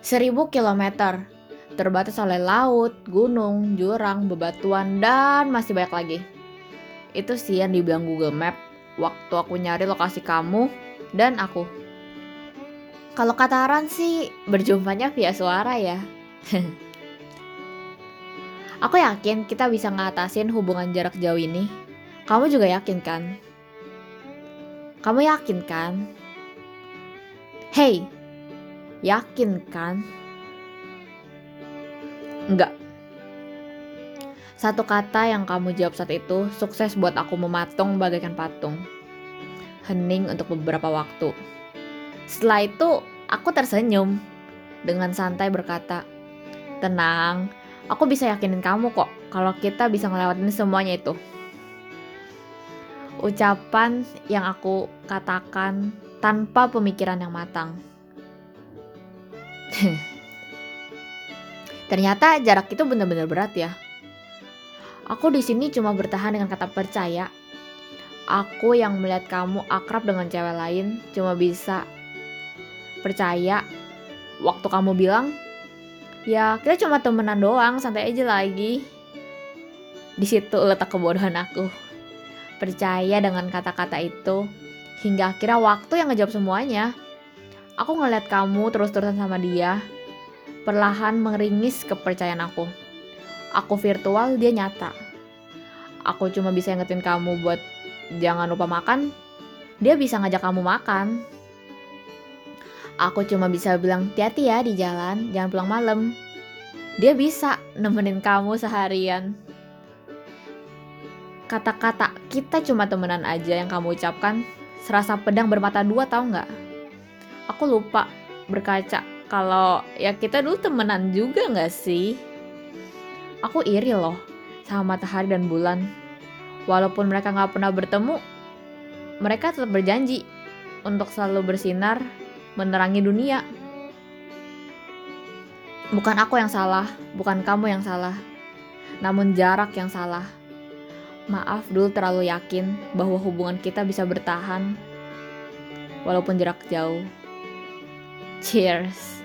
Seribu kilometer, terbatas oleh laut, gunung, jurang, bebatuan, dan masih banyak lagi. Itu sih yang dibilang Google Map waktu aku nyari lokasi kamu dan aku. Kalau kata Aran sih, berjumpanya via suara ya. aku yakin kita bisa ngatasin hubungan jarak jauh ini. Kamu juga yakin kan? Kamu yakin kan? Hey, yakin kan? Enggak. Satu kata yang kamu jawab saat itu sukses buat aku mematung bagaikan patung. Hening untuk beberapa waktu. Setelah itu, aku tersenyum dengan santai berkata, "Tenang, aku bisa yakinin kamu kok kalau kita bisa ngelewatin semuanya itu." Ucapan yang aku katakan tanpa pemikiran yang matang. Ternyata jarak itu benar-benar berat ya. Aku di sini cuma bertahan dengan kata percaya. Aku yang melihat kamu akrab dengan cewek lain cuma bisa percaya waktu kamu bilang ya kita cuma temenan doang santai aja lagi di situ letak kebodohan aku percaya dengan kata-kata itu hingga akhirnya waktu yang ngejawab semuanya aku ngeliat kamu terus-terusan sama dia perlahan mengeringis kepercayaan aku. Aku virtual, dia nyata. Aku cuma bisa ingetin kamu buat jangan lupa makan, dia bisa ngajak kamu makan. Aku cuma bisa bilang hati-hati ya di jalan, jangan pulang malam. Dia bisa nemenin kamu seharian. Kata-kata kita cuma temenan aja yang kamu ucapkan serasa pedang bermata dua tau nggak? Aku lupa berkaca kalau ya kita dulu temenan juga nggak sih? Aku iri loh sama matahari dan bulan. Walaupun mereka nggak pernah bertemu, mereka tetap berjanji untuk selalu bersinar menerangi dunia. Bukan aku yang salah, bukan kamu yang salah, namun jarak yang salah. Maaf dulu terlalu yakin bahwa hubungan kita bisa bertahan walaupun jarak jauh. Cheers.